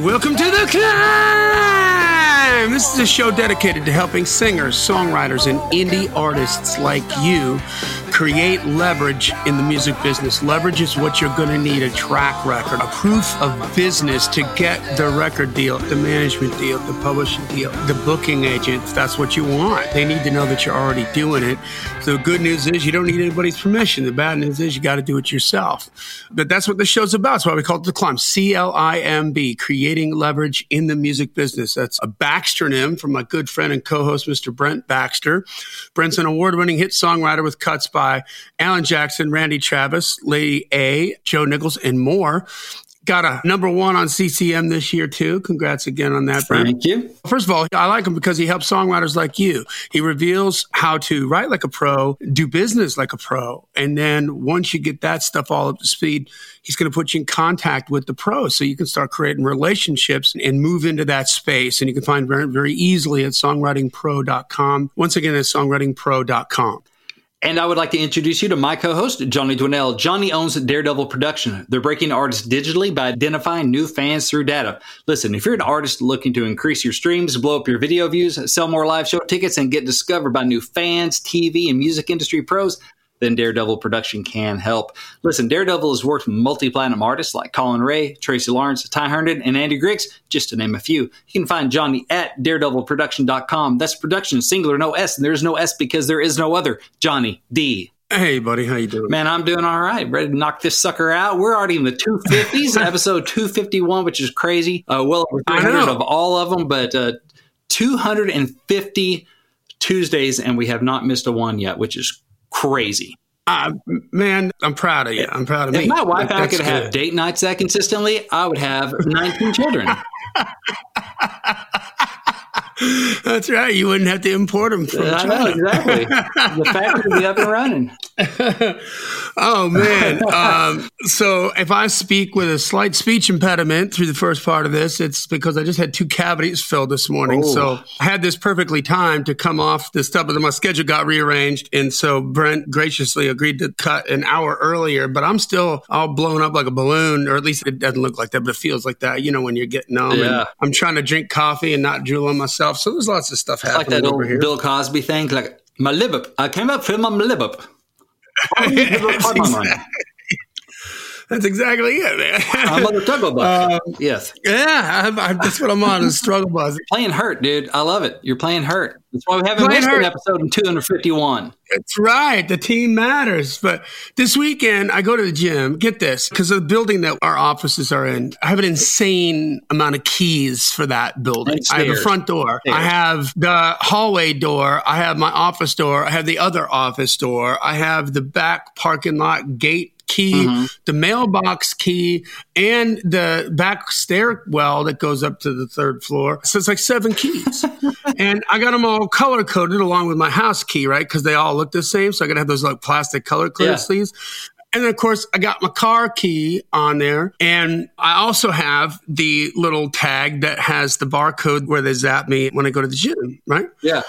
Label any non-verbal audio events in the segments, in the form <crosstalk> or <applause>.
Welcome to the climb! This is a show dedicated to helping singers, songwriters, and indie artists like you create leverage in the music business. Leverage is what you're going to need a track record, a proof of business to get the record deal, the management deal, the publishing deal, the booking agent. That's what you want. They need to know that you're already doing it. So the good news is you don't need anybody's permission. The bad news is you got to do it yourself. But that's what the show's about. That's why we call it The Climb. C L I M B, creating leverage in the music business. That's a Baxternym from my good friend and co-host, Mr. Brent Baxter. Brent's an award-winning hit songwriter with cuts by by Alan Jackson, Randy Travis, Lady A, Joe Nichols, and more. Got a number one on CCM this year too. Congrats again on that, Brent. Thank you. First of all, I like him because he helps songwriters like you. He reveals how to write like a pro, do business like a pro, and then once you get that stuff all up to speed, he's going to put you in contact with the pros so you can start creating relationships and move into that space. And you can find very very easily at songwritingpro.com. Once again, at songwritingpro.com. And I would like to introduce you to my co host, Johnny Dwinell. Johnny owns Daredevil Production. They're breaking artists digitally by identifying new fans through data. Listen, if you're an artist looking to increase your streams, blow up your video views, sell more live show tickets, and get discovered by new fans, TV, and music industry pros, then Daredevil production can help. Listen, Daredevil has worked with multi-platinum artists like Collin Raye, Tracy Lawrence, Ty Herndon, and Andy Griggs, just to name a few. You can find Johnny at daredevilproduction.com. That's production, singular, no S, and there's no S because there is no other. Johnny D. Hey, buddy, how you doing? Man, I'm doing all right. Ready to knock this sucker out. We're already in the 250s, <laughs> episode 251, which is crazy. Uh, well over 300 of all of them, but uh, 250 Tuesdays, and we have not missed a one yet, which is crazy. Uh, man, I'm proud of you. I'm proud of if me. If my wife and I could good. have date nights that consistently, I would have 19 children. <laughs> <laughs> That's right. You wouldn't have to import them from I China. Know, exactly. <laughs> the factory would be up and running. <laughs> oh man. Um, so if I speak with a slight speech impediment through the first part of this, it's because I just had two cavities filled this morning. Oh. So I had this perfectly timed to come off the stuff, but my schedule got rearranged, and so Brent graciously agreed to cut an hour earlier. But I'm still all blown up like a balloon, or at least it doesn't look like that, but it feels like that. You know, when you're getting numb. Yeah. I'm trying to drink coffee and not drool on myself stuff. So there's lots of stuff happening. Like that old here. Bill Cosby thing, like my lip up. I came up, fill my lip up. <laughs> exactly, that's exactly it, man. I'm on the struggle bus. <laughs> Um, yes. Yeah, I, I, that's what I'm on, the struggle bus. <laughs> playing hurt, dude. I love it. You're playing hurt. That's why we haven't missed an episode in 251. That's right. The team matters. But this weekend, I go to the gym. Get this, because the building that our offices are in, I have an insane amount of keys for that building. I have a front door. Stairs. I have the hallway door. I have my office door. I have the other office door. I have the back parking lot gate key, mm-hmm. the mailbox key, and the back stairwell that goes up to the third floor. So it's like seven keys. <laughs> and I got them all color coded along with my house key, right? Because they all look the same. So I got to have those like plastic color coded yeah. sleeves. And then, of course, I got my car key on there. And I also have the little tag that has the barcode where they zap me when I go to the gym, right? Yeah.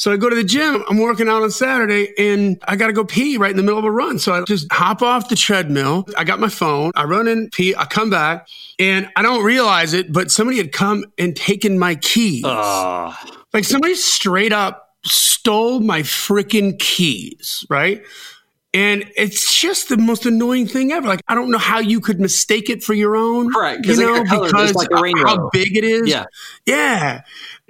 So I go to the gym. I'm working out on Saturday and I got to go pee right in the middle of a run. So I just hop off the treadmill. I got my phone. I run in, pee. I come back and I don't realize it, but somebody had come and taken my keys. Uh. Like somebody straight up stole my freaking keys, right? And it's just the most annoying thing ever. Like I don't know how you could mistake it for your own. Right. You know, because like how big it is. Yeah. Yeah.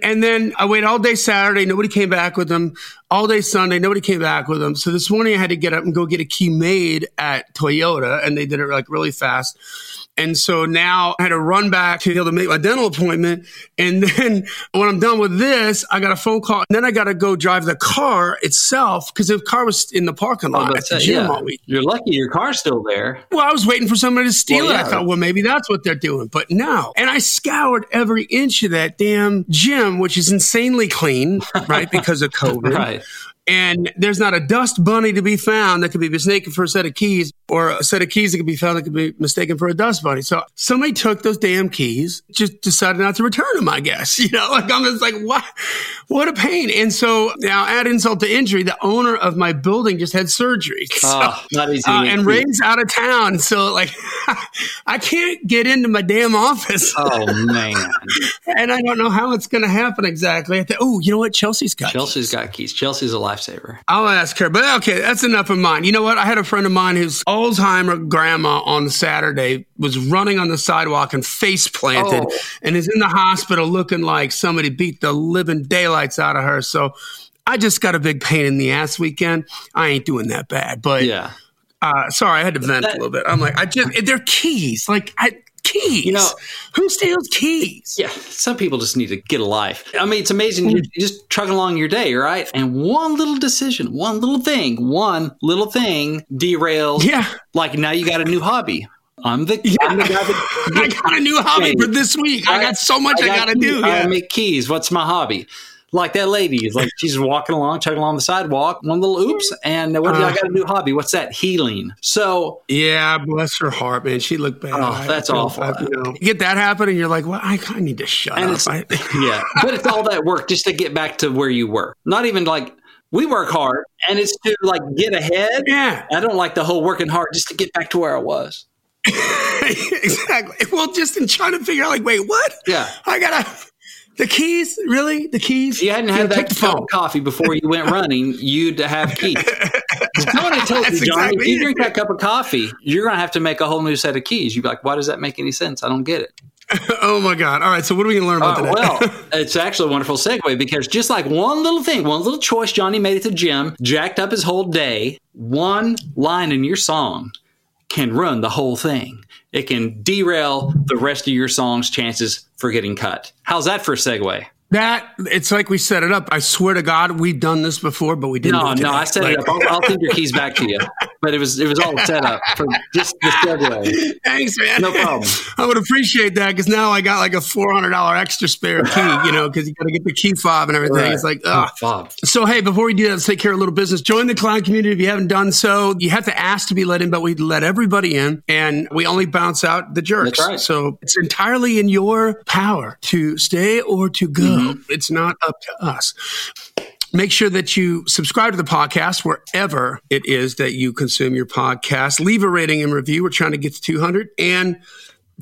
And then I waited all day Saturday. Nobody came back with them. All day Sunday, nobody came back with them. So this morning I had to get up and go get a key made at Toyota and they did it like really fast. And so now I had to run back to be able to make my dental appointment. And then <laughs> when I'm done with this, I got a phone call. And then I got to go drive the car itself because the car was in the parking lot at the gym yeah. all week. You're lucky your car's still there. Well, I was waiting for somebody to steal well, it. Yeah. I thought, well, maybe that's what they're doing. But no. And I scoured every inch of that damn gym, which is insanely clean, right? Because of COVID. <laughs> right. And there's not a dust bunny to be found that could be mistaken for a set of keys or a set of keys that could be found that could be mistaken for a dust bunny. So somebody took those damn keys, just decided not to return them, I guess. <laughs> You know, like I'm just like, what, what a pain. And so now add insult to injury, the owner of my building just had surgery. <laughs> So, oh, not easy. Uh, and Ray's out of town. So like, <laughs> I can't get into my damn office. Oh man. and I don't know how it's going to happen exactly. oh, you know what? Chelsea's got Chelsea's keys. got keys. Chelsea's a lifesaver. I'll ask her. But okay, that's enough of mine. You know what? I had a friend of mine whose Alzheimer grandma on Saturday was running on the sidewalk and face planted Oh. and is in the hospital looking like somebody beat the living daylights out of her. So I just got a big pain in the ass weekend. I ain't doing that bad, but Yeah. uh, sorry, I had to vent That- a little bit. I'm like, I just, they're keys. Like, I, keys. You know- who steals keys? Yeah, some people just need to get a life. I mean, it's amazing. You're just trucking along your day, right? And one little decision, one little thing, one little thing derails. Yeah. Like now you got a new hobby. I'm the, I'm the guy that <laughs> I got a new hobby for this week. I got so much I, got to do. I Yeah. make keys. What's my hobby? Like that lady is like she's walking along, chugging along the sidewalk. One little oops, and what? Uh. I got a new hobby. What's that? Healing. So Yeah, bless her heart, man. She looked bad. Oh, that's feel- awful. I- you, know, you get that happen, and you're like, "Well, I kind of need to shut And up." I, <laughs> yeah, but it's all that work just to get back to where you were. Not even like we work hard, and it's to like get ahead. yeah, I don't like the whole working hard just to get back to where I was. <laughs> exactly. Well, just in trying to figure out, like, wait, what? Yeah. I gotta the keys. Really, the keys? If you hadn't had that cup of coffee before you went running, you'd have keys. <laughs> Somebody told That's you, John, exactly if you it. drink that cup of coffee, you're going to have to make a whole new set of keys. You'd be like, why does that make any sense? I don't get it. <laughs> oh my god! All right, so what are we gonna learn about Uh, today? well, <laughs> it's actually a wonderful segue because just like one little thing, one little choice Johnny made at the gym, jacked up his whole day, one line in your song can run the whole thing. It can derail the rest of your song's chances for getting cut. How's that for a segue? That it's like we set it up. I swear to God, we've done this before, but we didn't. No, do it no. I set Like- it up. I'll, I'll send your keys back to you. But it was it was all set up for just the segue. Thanks, man. No problem. I would appreciate that because now I got like a four hundred dollar extra spare key, you know, because you got to get the key fob and everything. Right. It's like, Oh. Bob. So, hey, before we do that, let's take care of a little business. Join the cloud community if you haven't done so. You have to ask to be let in, but we let everybody in and we only bounce out the jerks. That's right. So it's entirely in your power to stay or to go. Mm-hmm. Mm-hmm. It's not up to us. Make sure that you subscribe to the podcast wherever it is that you consume your podcast. Leave a rating and review. We're trying to get to 200 and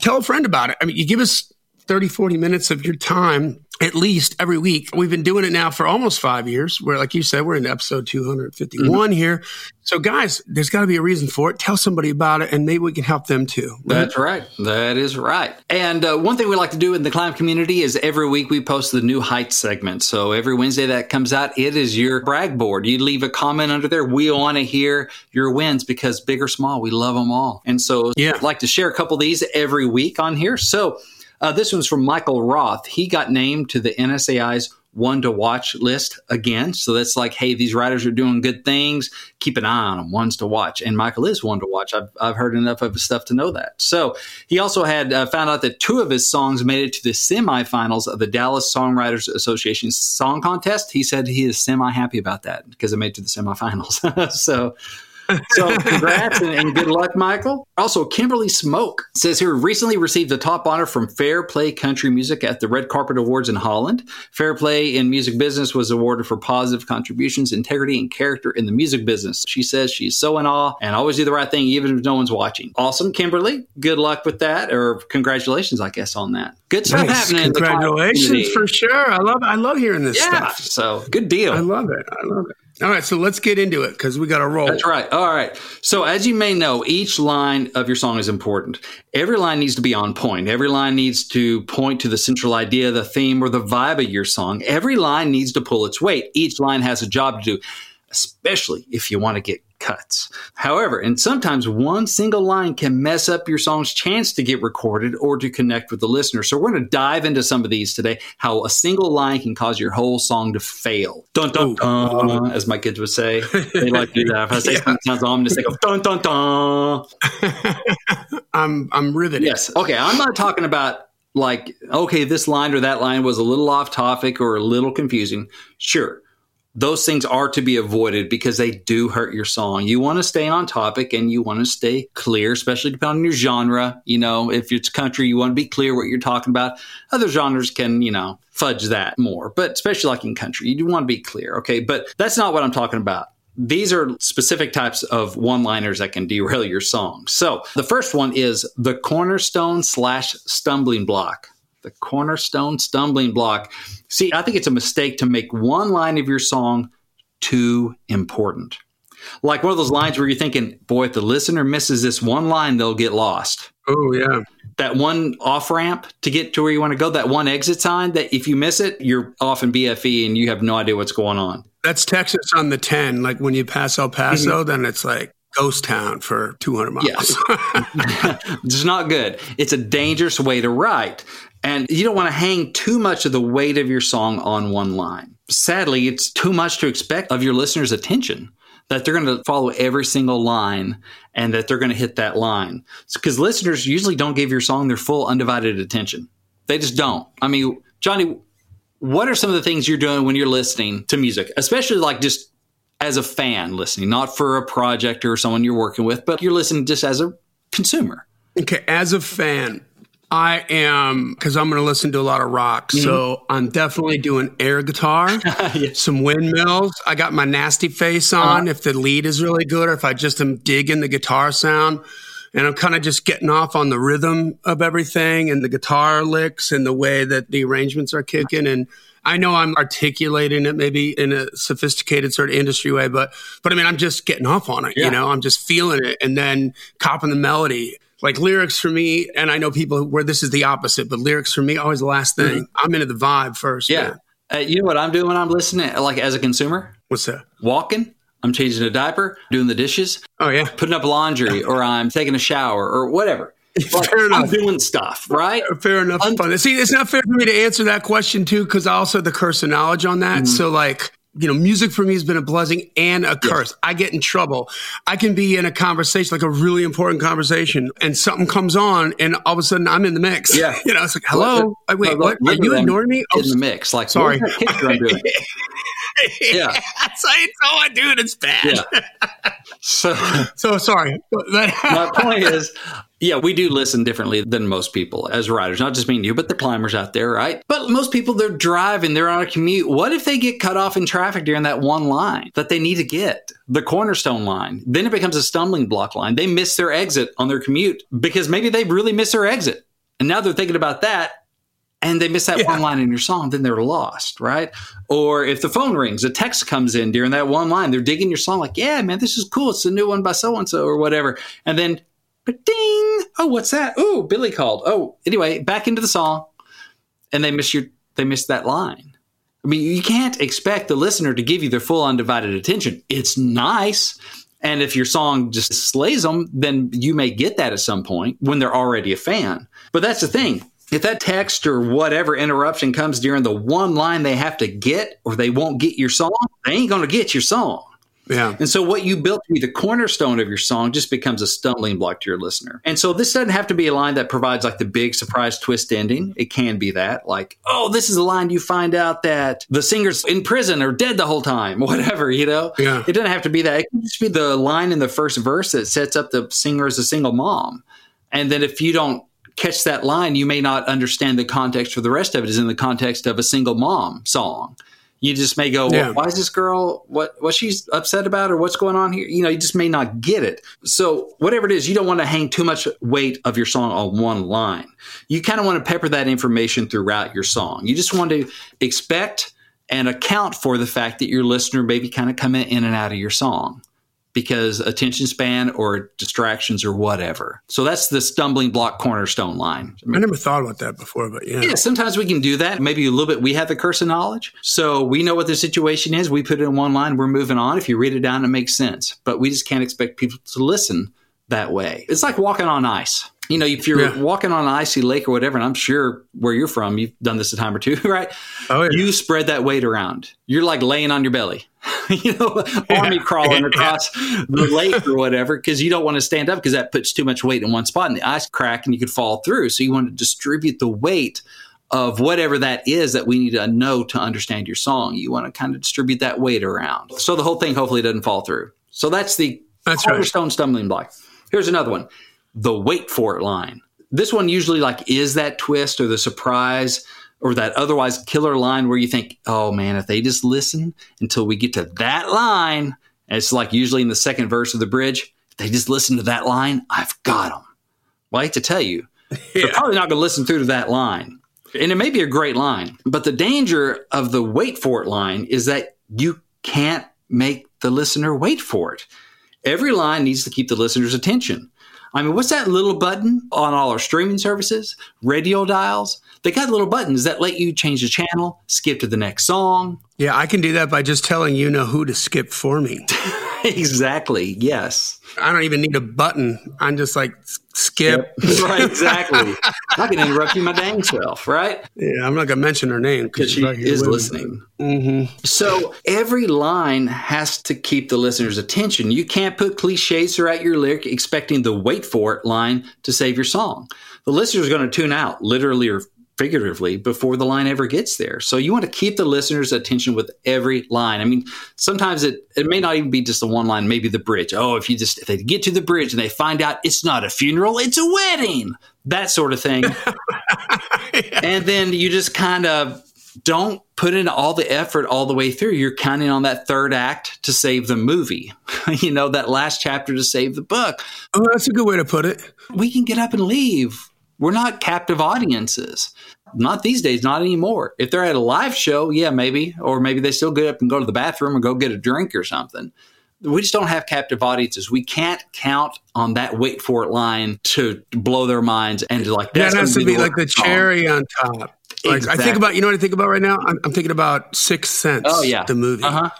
tell a friend about it. I mean, you give us 30, 40 minutes of your time at least every week. We've been doing it now for almost five years. Where, like you said, we're in episode 251 here. So, guys, there's got to be a reason for it. Tell somebody about it, and maybe we can help them too. That's right. That is right. And uh, one thing we like to do in the Climb community is every week we post the new Heights segment. So every Wednesday that comes out, it is your brag board. You leave a comment under there. We want to hear your wins because big or small, we love them all. And so Yeah. I'd like to share a couple of these every week on here. So uh, this one's from Michael Roth. He got named to the NSAI's one to watch list again. So that's like, hey, these writers are doing good things. Keep an eye on them, ones to watch. And Michael is one to watch. I've, I've heard enough of his stuff to know that. So he also had uh, found out that two of his songs made it to the semifinals of the Dallas Songwriters Association song contest. He said he is semi happy about that because it made it to the semifinals. <laughs> so so congrats and, and good luck, Michael. Also, Kimberly Smoke says here recently received the top honor from Fair Play Country Music at the Red Carpet Awards in Holland. Fair Play in Music Business was awarded for positive contributions, integrity, and character in the music business. She says she's so in awe and always do the right thing even if no one's watching. Awesome, Kimberly. Good luck with that, or congratulations, I guess, on that. Good stuff Nice. happening. in the Congratulations for sure. I love I love hearing this yeah. stuff. So good deal. I love it. I love it. All right, so let's get into it because we got to roll. That's right. All right. So, as you may know, each line of your song is important. Every line needs to be on point. Every line needs to point to the central idea, the theme, or the vibe of your song. Every line needs to pull its weight. Each line has a job to do, especially if you want to get cuts. However, and sometimes one single line can mess up your song's chance to get recorded or to connect with the listener. So we're going to dive into some of these today, how a single line can cause your whole song to fail. Dun dun dun, as my kids would say. <laughs> They like to do that. If I say Yeah. something sounds ominous, they go dun dun dun. <laughs> I'm I'm riveted. Yes. Okay. I'm not talking about like, okay, this line or that line was a little off topic or a little confusing. Sure. Those things are to be avoided because they do hurt your song. You want to stay on topic and you want to stay clear, especially depending on your genre. You know, if it's country, you want to be clear what you're talking about. Other genres can, you know, fudge that more, but especially like in country, you do want to be clear. Okay. But that's not what I'm talking about. These are specific types of one liners that can derail your song. So the first one is the cornerstone slash stumbling block. The cornerstone stumbling block. See, I think it's a mistake to make one line of your song too important. Like one of those lines where you're thinking, boy, if the listener misses this one line, they'll get lost. Oh, yeah. That one off ramp to get to where you want to go, that one exit sign that if you miss it, you're off in BFE and you have no idea what's going on. That's Texas on the 10. Like when you pass El Paso, mm-hmm. then it's like ghost town for 200 miles. Yes. <laughs> it's not good. It's a dangerous way to write. And you don't want to hang too much of the weight of your song on one line. Sadly, it's too much to expect of your listeners' attention that they're going to follow every single line and that they're going to hit that line. Because listeners usually don't give your song their full undivided attention. They just don't. I mean, Johnny, what are some of the things you're doing when you're listening to music, especially like just as a fan listening, not for a project or someone you're working with, but you're listening just as a consumer? Okay, as a fan, I am because I'm going to listen to a lot of rock. Mm-hmm. So I'm definitely doing air guitar, <laughs> yeah. some windmills. I got my nasty face on uh-huh. if the lead is really good or if I just am digging the guitar sound. And I'm kind of just getting off on the rhythm of everything and the guitar licks and the way that the arrangements are kicking. And I know I'm articulating it maybe in a sophisticated sort of industry way, but but I mean I'm just getting off on it. Yeah. You know, I'm just feeling it and then copping the melody like lyrics for me, and I know people where this is the opposite, but lyrics for me always the last thing. Mm-hmm. I'm into the vibe first. Yeah. Uh, you know what I'm doing when I'm listening, like as a consumer? What's that? Walking. I'm changing a diaper, doing the dishes. Oh yeah. Putting up laundry, <laughs> or I'm taking a shower, or whatever. Fair enough. I'm doing stuff, right? Fair enough. Un- See, it's not fair for me to answer that question too, because I also the curse of knowledge on that. Mm-hmm. So like you know, music for me has been a blessing and a curse. I get in trouble. I can be in a conversation, like a really important conversation, and something comes on, and all of a sudden I'm in the mix. Yeah. <laughs> You know, it's like, hello, wait, what? Are you ignoring me? Oh, in the oh, mix. Like, sorry. <laughs> yeah. So it's all I do, and it's bad. Yeah. <laughs> So, <laughs> so sorry. <laughs> my point is, yeah, we do listen differently than most people as riders, not just me and you, but the climbers out there, right? But most people, they're driving, they're on a commute. What if they get cut off in traffic during that one line that they need to get? The cornerstone line. Then it becomes a stumbling block line. They miss their exit on their commute because maybe they really miss their exit. And now they're thinking about that and they miss that yeah. one line in your song, then they're lost, right? Or if the phone rings, a text comes in during that one line, they're digging your song like, yeah, man, this is cool. It's a new one by so and so or whatever. And then ding! Oh, what's that? Oh, Billy called. Oh, anyway, back into the song, and they miss your they miss that line. I mean, you can't expect the listener to give you their full undivided attention. It's nice. And if your song just slays them, then you may get that at some point when they're already a fan. But that's the thing. If that text or whatever interruption comes during the one line they have to get, or they won't get your song, they ain't going to get your song. Yeah. And so what you built to be the cornerstone of your song just becomes a stumbling block to your listener. And so this doesn't have to be a line that provides like the big surprise twist ending. It can be that, like, oh, this is a line you find out that the singer's in prison or dead the whole time, <laughs> whatever, you know? Yeah. It doesn't have to be that. It can just be the line in the first verse that sets up the singer as a single mom. And then if you don't catch that line, you may not understand the context for the rest of it is in the context of a single mom song you just may go, well, why is this girl, what, what she's upset about or what's going on here? You know, you just may not get it. So whatever it is, you don't want to hang too much weight of your song on one line. You kind of want to pepper that information throughout your song. You just want to expect and account for the fact that your listener may be kind of coming in and out of your song because attention span or distractions or whatever. So that's the stumbling block cornerstone line. I, mean, I never thought about that before, but yeah. Yeah, sometimes we can do that. Maybe a little bit. We have the curse of knowledge. So we know what the situation is. We put it in one line, we're moving on. If you read it down, it makes sense. But we just can't expect people to listen that way. It's like walking on ice you know, if you're yeah. walking on an icy lake or whatever, and I'm sure where you're from, you've done this a time or two, <laughs> right? Oh, yeah. You spread that weight around. You're like laying on your belly, <laughs> you know, army yeah. crawling across the lake or whatever, because you don't want to stand up because that puts too much weight in one spot and the ice crack and you could fall through. So you want to distribute the weight of whatever that is that we need to know to understand your song. You want to kind of distribute that weight around. So the whole thing hopefully doesn't fall through. So that's the That's cornerstone right. stumbling block. Here's another one. The wait for it line. This one usually like is that twist or the surprise or that otherwise killer line where you think, oh man, if they just listen until we get to that line, it's like usually in the second verse of the bridge, if they just listen to that line, I've got them. Well, I hate to tell you, yeah. they're probably not going to listen through to that line. And it may be a great line, but the danger of the wait for it line is that you can't make the listener wait for it. Every line needs to keep the listener's attention. I mean, what's that little button on all our streaming services, radio dials? They got little buttons that let you change the channel, skip to the next song. Yeah, I can do that by just telling you know who to skip for me. <laughs> exactly. Yes. I don't even need a button. I'm just like skip. <laughs> right. Exactly. I can interrupt you my dang self. Right. Yeah. I'm not gonna mention her name because she right is listening. Mm-hmm. So every line has to keep the listener's attention. You can't put cliches throughout your lyric expecting the wait for it line to save your song. The listener is going to tune out literally or figuratively before the line ever gets there. So you want to keep the listener's attention with every line. I mean, sometimes it, it may not even be just the one line, maybe the bridge. Oh, if you just if they get to the bridge and they find out it's not a funeral, it's a wedding. That sort of thing. <laughs> yeah. And then you just kind of don't put in all the effort all the way through. You're counting on that third act to save the movie. <laughs> you know, that last chapter to save the book. Oh, that's a good way to put it. We can get up and leave we're not captive audiences. Not these days, not anymore. If they're at a live show, yeah, maybe, or maybe they still get up and go to the bathroom or go get a drink or something. We just don't have captive audiences. We can't count on that wait for it line to blow their minds and to like that has to be, be like the cherry on top. Like exactly. I think about, you know what I think about right now? I'm, I'm thinking about Sixth Sense. Oh yeah, the movie. Uh-huh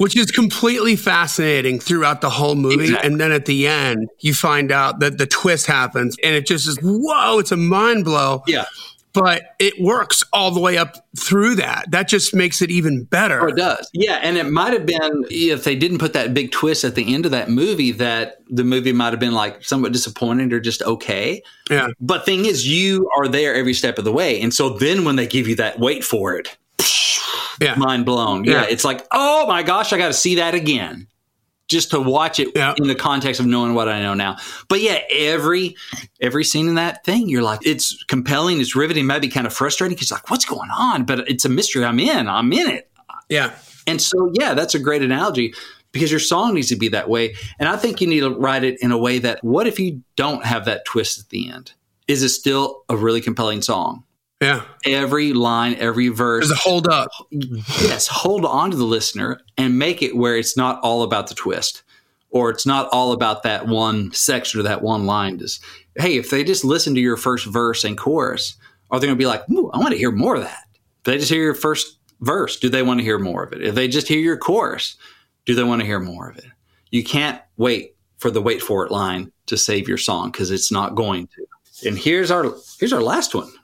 which is completely fascinating throughout the whole movie. Exactly. And then at the end, you find out that the twist happens and it just is, whoa, it's a mind blow. Yeah. But it works all the way up through that. That just makes it even better. Oh, it does. Yeah. And it might have been, if they didn't put that big twist at the end of that movie, that the movie might have been like somewhat disappointed or just okay. Yeah. But thing is, you are there every step of the way. And so then when they give you that wait for it, yeah. mind blown. Yeah. yeah. It's like, oh my gosh, I got to see that again just to watch it yeah. in the context of knowing what I know now. But yeah, every every scene in that thing, you're like, it's compelling, it's riveting, maybe kind of frustrating because like, what's going on? But it's a mystery. I'm in. I'm in it. Yeah. And so yeah, that's a great analogy because your song needs to be that way. And I think you need to write it in a way that what if you don't have that twist at the end? Is it still a really compelling song? Yeah. Every line, every verse. Does it hold up? Yes. Hold on to the listener and make it where it's not all about the twist or it's not all about that one section or that one line. Just, hey, if they just listen to your first verse and chorus, are they going to be like, I want to hear more of that? If they just hear your first verse, do they want to hear more of it? If they just hear your chorus, do they want to hear more of it? You can't wait for the wait for it line to save your song because it's not going to. And here's our here's our last one.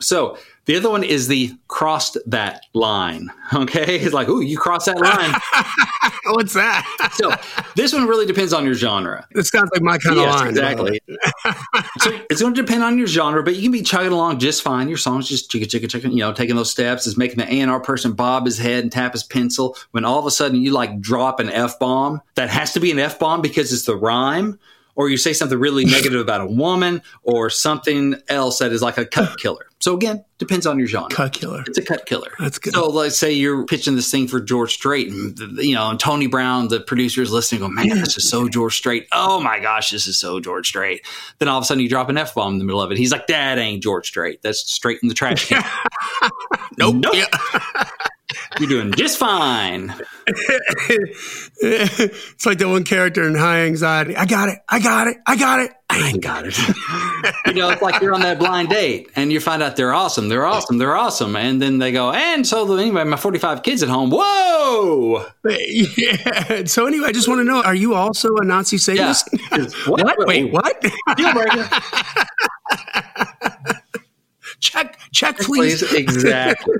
So the other one is the crossed that line. <laughs> Okay. It's like, ooh, you crossed that line. <laughs> What's that? so this one really depends on your genre. This sounds like my kind Yes, of line. exactly. <laughs> so it's going to depend on your genre, but you can be chugging along just fine. Your song's just chicka chicka chicka, you know, taking those steps, is making the A and R person bob his head and tap his pencil. When all of a sudden you like drop an f bomb, that has to be an f bomb because it's the rhyme, or you say something really <laughs> negative about a woman, or something else that is like a cut killer. So again, depends on your genre. Cut killer. It's a cut killer. That's good. So let's say you're pitching this thing for George Strait, and you know, and Tony Brown, the producer, is listening. Go, man, this is so George Strait. Oh my gosh, this is so George Strait. Then all of a sudden, you drop an f bomb in the middle of it. He's like, that ain't George Strait. That's straight in the trash can. <laughs> Nope. Nope. Yeah. <laughs> You're doing just fine. <laughs> it's like that one character in High Anxiety. I got it. I got it. I got it. I ain't got it. you know, it's like you're on that blind date, and you find out they're awesome. They're awesome. They're awesome. And then they go, and so anyway, my 45 kids at home. Whoa. <laughs> Yeah. So anyway, I just want to know: Are you also a Nazi Yeah. <laughs> What? what? Wait, what? Deal breaker. check, check, please. Please, exactly.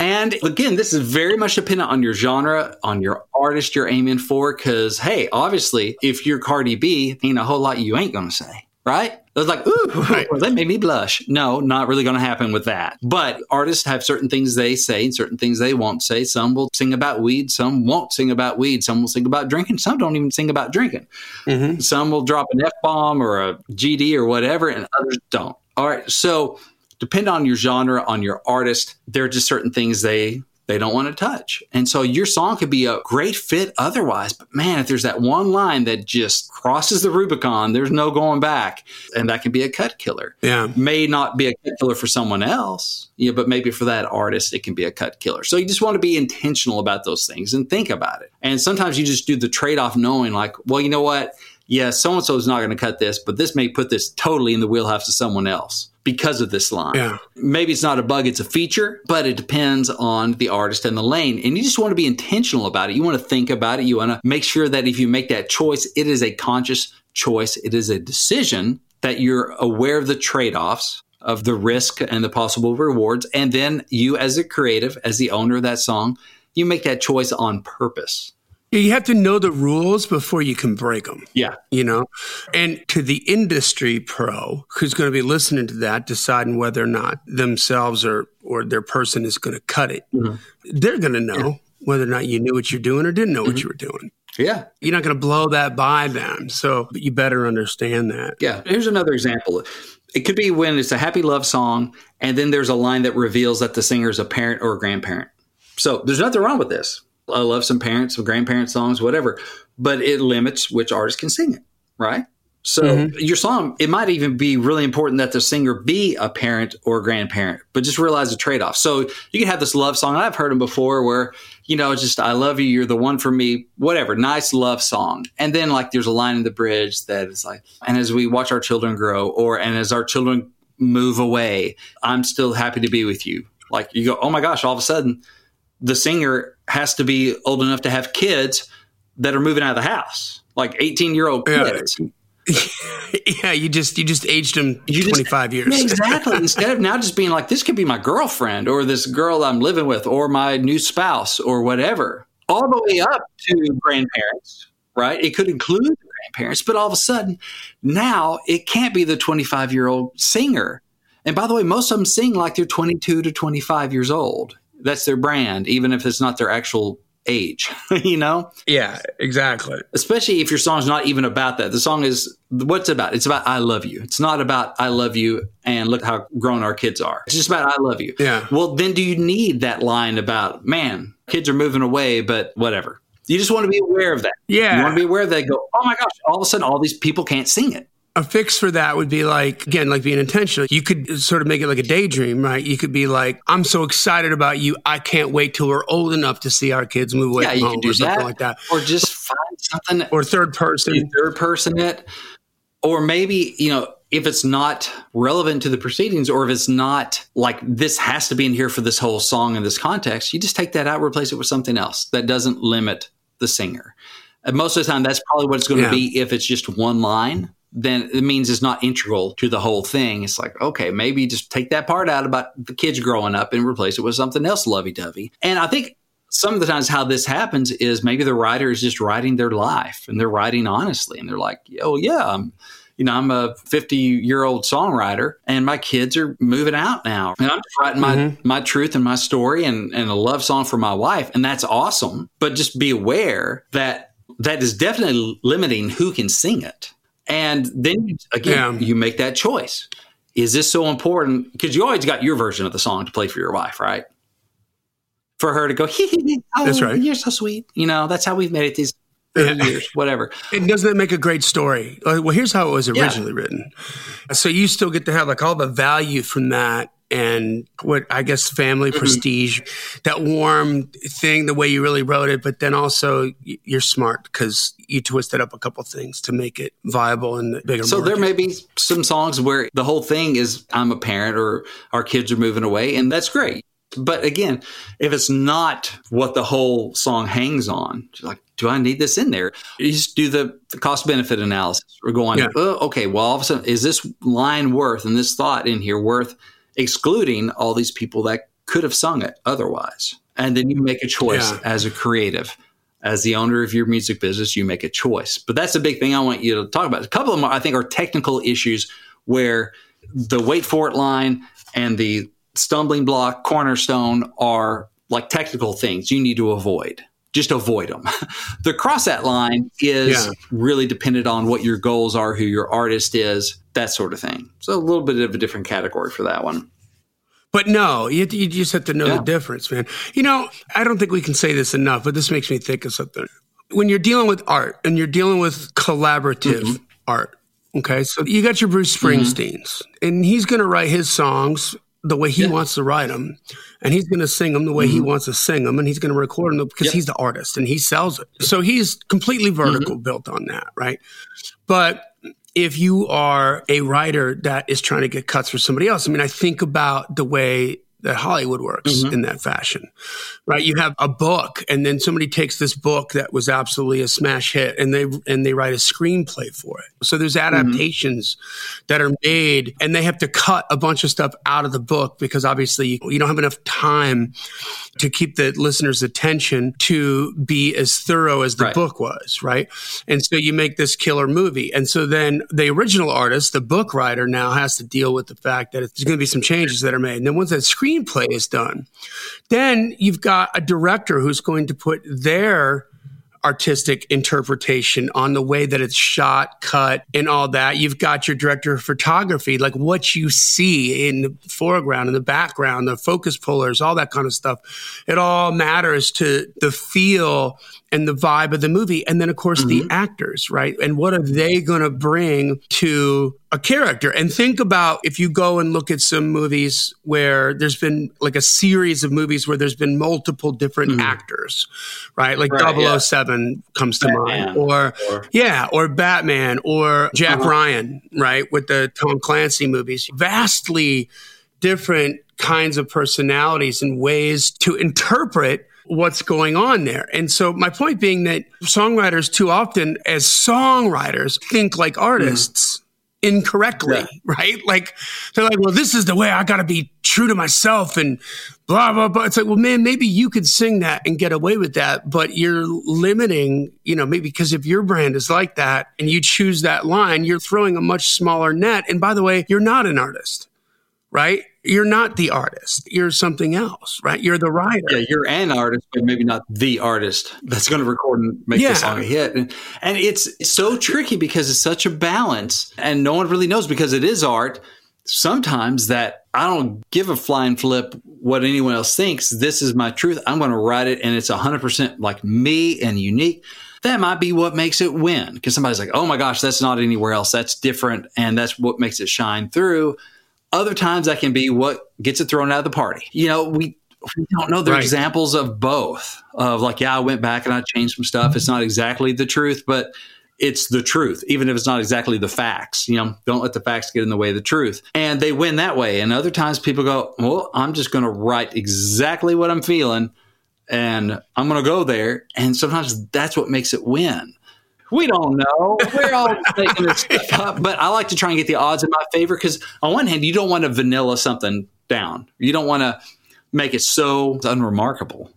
And again, this is very much dependent on your genre, on your artist you're aiming for. Because hey, obviously, if you're Cardi B, ain't a whole lot you ain't gonna say, right? It's like, ooh, <laughs> Right. that made me blush. No, not really going to happen with that. But artists have certain things they say and certain things they won't say. Some will sing about weed, some won't sing about weed, some will sing about drinking, some don't even sing about drinking. Mhm. Some will drop an F bomb or a GD or whatever, and others don't. All right. So depend on your genre, on your artist. There are just certain things they they don't want to touch. And so your song could be a great fit otherwise. But man, if there's that one line that just crosses the Rubicon, there's no going back. And that can be a cut killer. Yeah. May not be a cut killer for someone else, yeah, but maybe for that artist, it can be a cut killer. So you just want to be intentional about those things and think about it. And sometimes you just do the trade off knowing, like, well, you know what? Yeah, so and so is not going to cut this, but this may put this totally in the wheelhouse of someone else because of this line. Yeah. Maybe it's not a bug, it's a feature, but it depends on the artist and the lane. And you just want to be intentional about it. You want to think about it. You want to make sure that if you make that choice, it is a conscious choice, it is a decision that you're aware of the trade offs of the risk and the possible rewards. And then you, as a creative, as the owner of that song, you make that choice on purpose. You have to know the rules before you can break them. Yeah. you know and to the industry pro who's going to be listening to that deciding whether or not themselves or or their person is going to cut it mm-hmm. they're going to know whether or not you knew what you're doing or didn't know what mm-hmm. you were doing Yeah. you're not going to blow that by them so you better understand that Yeah. Here's another example. It could be when it's a happy love song, and then there's a line that reveals that the singer is a parent or a grandparent. So there's nothing wrong with this. I love some parents, some grandparents' songs, whatever, but it limits which artist can sing it, right? So mm-hmm. your song, it might even be really important that the singer be a parent or a grandparent, but just realize the trade off. So you can have this love song. I've heard them before where, you know, just, I love you, you're the one for me, whatever, nice love song. And then like there's a line in the bridge that is like, and as we watch our children grow, or, and as our children move away, I'm still happy to be with you. Like you go, oh my gosh, all of a sudden the singer has to be old enough to have kids that are moving out of the house, like 18 year old kids. <laughs> yeah you just you just aged You just- 25 years Yeah, exactly. <laughs> Instead of now just being like, this could be my girlfriend or this girl I'm living with or my new spouse or whatever, all the way up to grandparents, right? It could include the grandparents, but all of a sudden now it can't be the 25 year old singer. And by the way, most of them sing like they're 22 to 25 years old. That's their brand, even if it's not their actual age, <laughs> you know? yeah exactly especially if your song's not even about that. The song is what's it about? It's about I love you. It's not about I love you and look how grown our kids are. It's just about I love you. Yeah. Well, then do you need that line about man, kids are moving away, but whatever. You just want to be aware of that. Yeah. You want to be aware of that. Go, oh my gosh! All of a sudden, all these people can't sing it. A fix for that would be like, again, like being intentional. You could sort of make it like a daydream, right? You could be like, I'm so excited about you. I can't wait till we're old enough to see our kids move away yeah, from you home can do or something that, like that. or just find something Or third person. third person it, or maybe you know if it's not relevant to the proceedings, or if it's not like this has to be in here for this whole song in this context, you just take that out, replace it with something else that doesn't limit the singer. And most of the time, that's probably what it's going Yeah. to be. If it's just one line, then it means it's not integral to the whole thing. It's like, okay, maybe just take that part out about the kids growing up and replace it with something else lovey dovey. And I think some of the times how this happens is maybe the writer is just writing their life and they're writing honestly and they're like, oh, yeah, I'm. You know, I'm a 50 year old songwriter and my kids are moving out now. And I'm just writing my, mm-hmm. my truth and my story and, and a love song for my wife. And that's awesome. But just be aware that that is definitely limiting who can sing it. And then again, Yeah. you make that choice. Is this so important? Because you always got your version of the song to play for your wife, right? For her to go, <laughs> hee hee hee, oh, That's right. You're so sweet. You know, that's how we've made it these Yeah. years, whatever. And doesn't that make a great story? Like, well, here's how it was Yeah. originally written. So you still get to have like all the value from that and what I guess family Mm-hmm. prestige, that warm thing, the way you really wrote it. But then also you're smart because you twisted up a couple things to make it viable and bigger. So there may be some songs where the whole thing is I'm a parent or our kids are moving away, and that's great. But again, if it's not what the whole song hangs on, like, do I need this in there? You just do the, the cost benefit analysis. We're going, Yeah. oh, okay, well, all of a sudden, is this line worth and this thought in here worth excluding all these people that could have sung it otherwise? And then you make a choice Yeah. as a creative as the owner of your music business, you make a choice. But that's a big thing I want you to talk about. A couple of them, I think, are technical issues where the wait for it line and the stumbling block cornerstone are like technical things you need to avoid. Just avoid them. <laughs> the cross that line is Yeah. really dependent on what your goals are, who your artist is, that sort of thing. So a little bit of a different category for that one. But no, you, you just have to know Yeah. the difference, man. You know, I don't think we can say this enough, but this makes me think of something. When you're dealing with art and you're dealing with collaborative Mm-hmm. art, okay, so you got your Bruce Springsteens, and he's going to write his songs the way he wants to write them, and he's going to sing them the way he wants to sing them, and he's going to record them because Mm-hmm. Yep. he's the artist and he sells it. So he's completely vertical Mm-hmm. built on that, right? But if you are a writer that is trying to get cuts for somebody else, I mean, I think about the way that Hollywood works Mm-hmm. in that fashion, right? You have a book, and then somebody takes this book that was absolutely a smash hit, and they and they write a screenplay for it. So there's Mm-hmm. adaptations that are made, and they have to cut a bunch of stuff out of the book because obviously you don't have enough time to keep the listener's attention to be as thorough as the Right. book was, right? And so you make this killer movie. And so then the original artist, the book writer, now has to deal with the fact that there's going to be some changes that are made. And then once that screenplay is done, then you've got a director who's going to put their artistic interpretation on the way that it's shot, cut, and all that. You've got your director of photography, like what you see in the foreground, in the background, the focus pullers, all that kind of stuff. It all matters to the feel and the vibe of the movie. And then, of course, the actors, right? And what are they going to bring to a character? And think about if you go and look at some movies where there's been like a series of movies where there's been multiple different actors, right? Like Right, yeah. 007 comes to Batman. mind, or, Or- yeah, or Batman, or Jack Uh-huh. Ryan, right? With the Tom Clancy movies. Vastly different kinds of personalities and ways to interpret what's going on there. And so my point being that songwriters too often as songwriters think like mm-hmm. artists incorrectly, Yeah. right? Like they're like, well, this is the way I got to be true to myself and blah, blah, blah. It's like, well, man, maybe you could sing that and get away with that, but you're limiting, you know, maybe because if your brand is like that and you choose that line, you're throwing a much smaller net. And by the way, you're not an artist, right? You're not the artist. You're something else, right? You're the writer. Yeah, you're an artist, but maybe not the artist that's going to record and make Yeah. the song a hit. And, and it's, so tricky because it's such a balance, and no one really knows because it is art. Sometimes that I don't give a flying flip what anyone else thinks. This is my truth. I'm going to write it, and it's 100% like me and unique. that might be what makes it win. Because somebody's like, oh my gosh, that's not anywhere else. That's different. And that's what makes it shine through. Other times that can be what gets it thrown out of the party. You know, we we don't know. There are right. examples of both. Of like, yeah, I went back and I changed some stuff. It's not exactly the truth, but it's the truth, even if it's not exactly the facts. You know, don't let the facts get in the way of the truth. And they win that way. And other times people go, well, I'm just going to write exactly what I'm feeling and I'm going to go there. And sometimes that's what makes it win. We don't know. We're all <laughs> making this stuff up. But I like to try and get the odds in my favor because, on one hand, you don't want to vanilla something down. You don't want to make it so unremarkable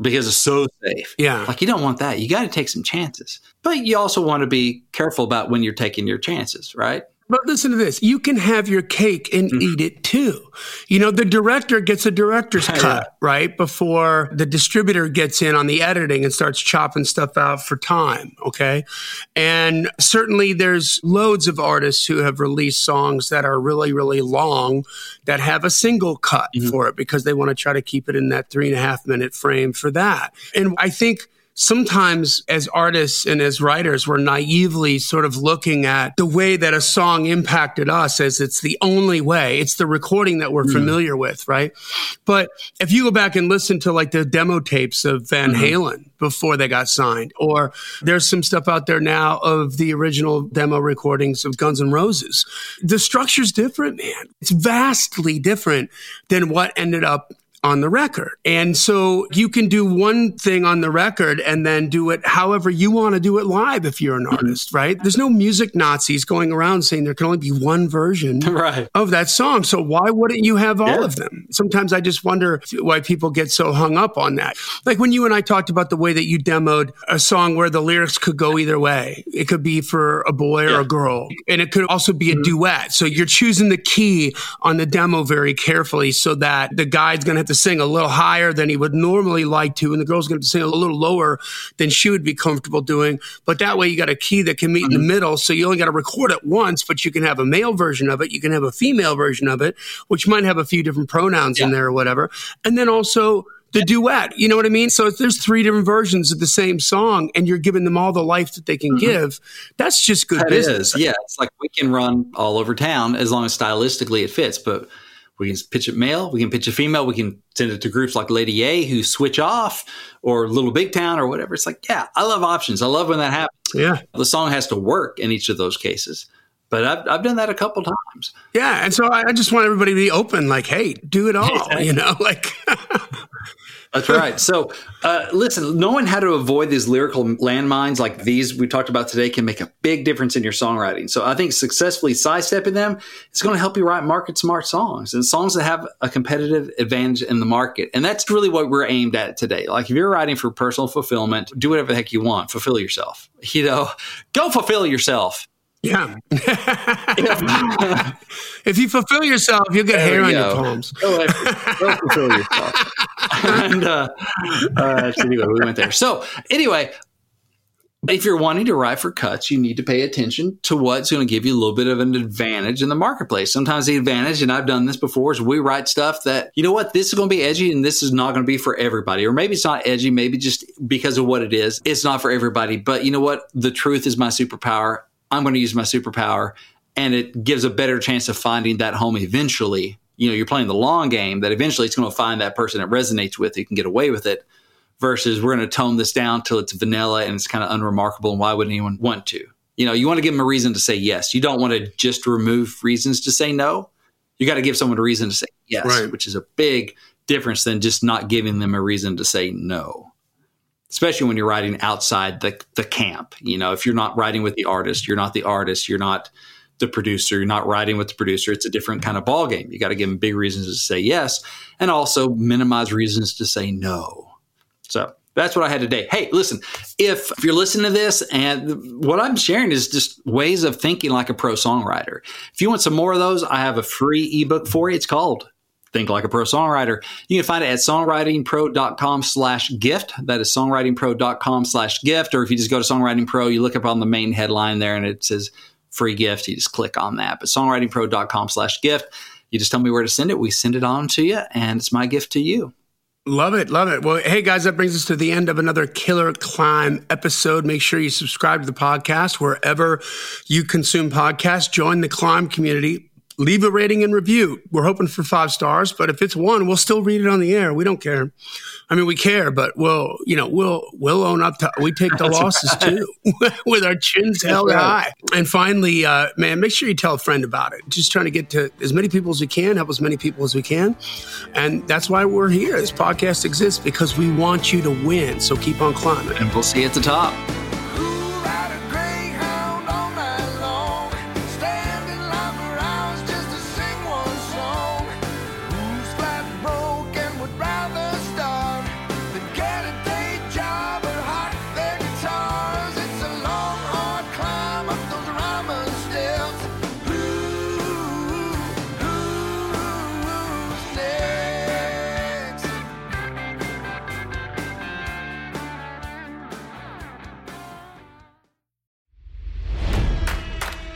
because it's so safe. Yeah. Like you don't want that. You got to take some chances. But you also want to be careful about when you're taking your chances, right? But listen to this. You can have your cake and mm-hmm. eat it too. You know, the director gets a director's <laughs> cut, yeah. right? Before the distributor gets in on the editing and starts chopping stuff out for time. Okay. And certainly there's loads of artists who have released songs that are really, really long that have a single cut mm-hmm. for it because they want to try to keep it in that three and a half minute frame for that. And I think sometimes as artists and as writers, we're naively sort of looking at the way that a song impacted us as it's the only way. It's the recording that we're mm. familiar with, right? But if you go back and listen to like the demo tapes of Van mm-hmm. Halen before they got signed, or there's some stuff out there now of the original demo recordings of Guns N' Roses, the structure's different, man. It's vastly different than what ended up on the record. And so you can do one thing on the record and then do it however you want to do it live if you're an mm-hmm. artist, right? There's no music Nazis going around saying there can only be one version <laughs> right. of that song. So why wouldn't you have all yeah. of them? Sometimes I just wonder why people get so hung up on that. Like when you and I talked about the way that you demoed a song where the lyrics could go either way. It could be for a boy yeah. or a girl, and it could also be a mm-hmm. duet. So you're choosing the key on the demo very carefully so that the guy's going to have to sing a little higher than he would normally like to, and the girl's going to sing a little lower than she would be comfortable doing. But that way, you got a key that can meet mm-hmm. in the mm-hmm. middle. So you only got to record it once, but you can have a male version of it, you can have a female version of it, which might have a few different pronouns yeah. in there or whatever. And then also the duet. You know what I mean? So if there's three different versions of the same song and you're giving them all the life that they can mm-hmm. give, that's just good that business. Is. Yeah. It's like we can run all over town as long as stylistically it fits. But we can pitch it male, we can pitch it female, we can send it to groups like Lady A who switch off or Little Big Town or whatever. It's like, yeah, I love options. I love when that happens. Yeah. The song has to work in each of those cases. But I've, I've done that a couple times. Yeah. And so I, I just want everybody to be open, like, hey, do it all, you know, <laughs> like. That's right. So, uh, listen, knowing how to avoid these lyrical landmines like these we talked about today can make a big difference in your songwriting. So, I think successfully sidestepping them is going to help you write market smart songs and songs that have a competitive advantage in the market. And that's really what we're aimed at today. Like, if you're writing for personal fulfillment, do whatever the heck you want, fulfill yourself. You know, <laughs> go fulfill yourself. Yeah. <laughs> if you fulfill yourself, you'll get there hair on go. your palms. Go, fulfill yourself. <laughs> and uh, uh, so anyway, we went there. So anyway, if you're wanting to write for cuts, you need to pay attention to what's going to give you a little bit of an advantage in the marketplace. Sometimes the advantage, and I've done this before, is we write stuff that, you know what, this is going to be edgy and this is not going to be for everybody. Or maybe it's not edgy, maybe just because of what it is, it's not for everybody. But you know what? The truth is my superpower. I'm going to use my superpower and it gives a better chance of finding that home eventually. You know, you're playing the long game that eventually it's going to find that person it resonates with. You can get away with it versus we're going to tone this down till it's vanilla and it's kind of unremarkable. And why would anyone want to? You know, you want to give them a reason to say yes. You don't want to just remove reasons to say no. You got to give someone a reason to say yes, right. which is a big difference than just not giving them a reason to say no especially when you're writing outside the, the camp. You know, if you're not writing with the artist, you're not the artist, you're not the producer, you're not writing with the producer. It's a different kind of ball game. You got to give them big reasons to say yes, and also minimize reasons to say no. So that's what I had today. Hey, listen, if, if you're listening to this and what I'm sharing is just ways of thinking like a pro songwriter. If you want some more of those, I have a free ebook for you. It's called Think Like a Pro Songwriter. You can find it at songwritingpro.com slash gift. That is songwritingpro.com slash gift. Or if you just go to Songwriting Pro, you look up on the main headline there and it says free gift. You just click on that. But songwritingpro.com slash gift. You just tell me where to send it. We send it on to you, and it's my gift to you. Love it, love it. Well, hey guys, that brings us to the end of another Killer Climb episode. Make sure you subscribe to the podcast wherever you consume podcasts. Join the climb community. Leave a rating and review. We're hoping for five stars, but if it's one, we'll still read it on the air. We don't care. I mean, we care, but we'll, you know, we'll we'll own up to. We take the losses right. too, <laughs> with our chins That's held right. high. And finally, uh, man, make sure you tell a friend about it. Just trying to get to as many people as we can, help as many people as we can, and that's why we're here. This podcast exists because we want you to win. So keep on climbing, and we'll see you at the top.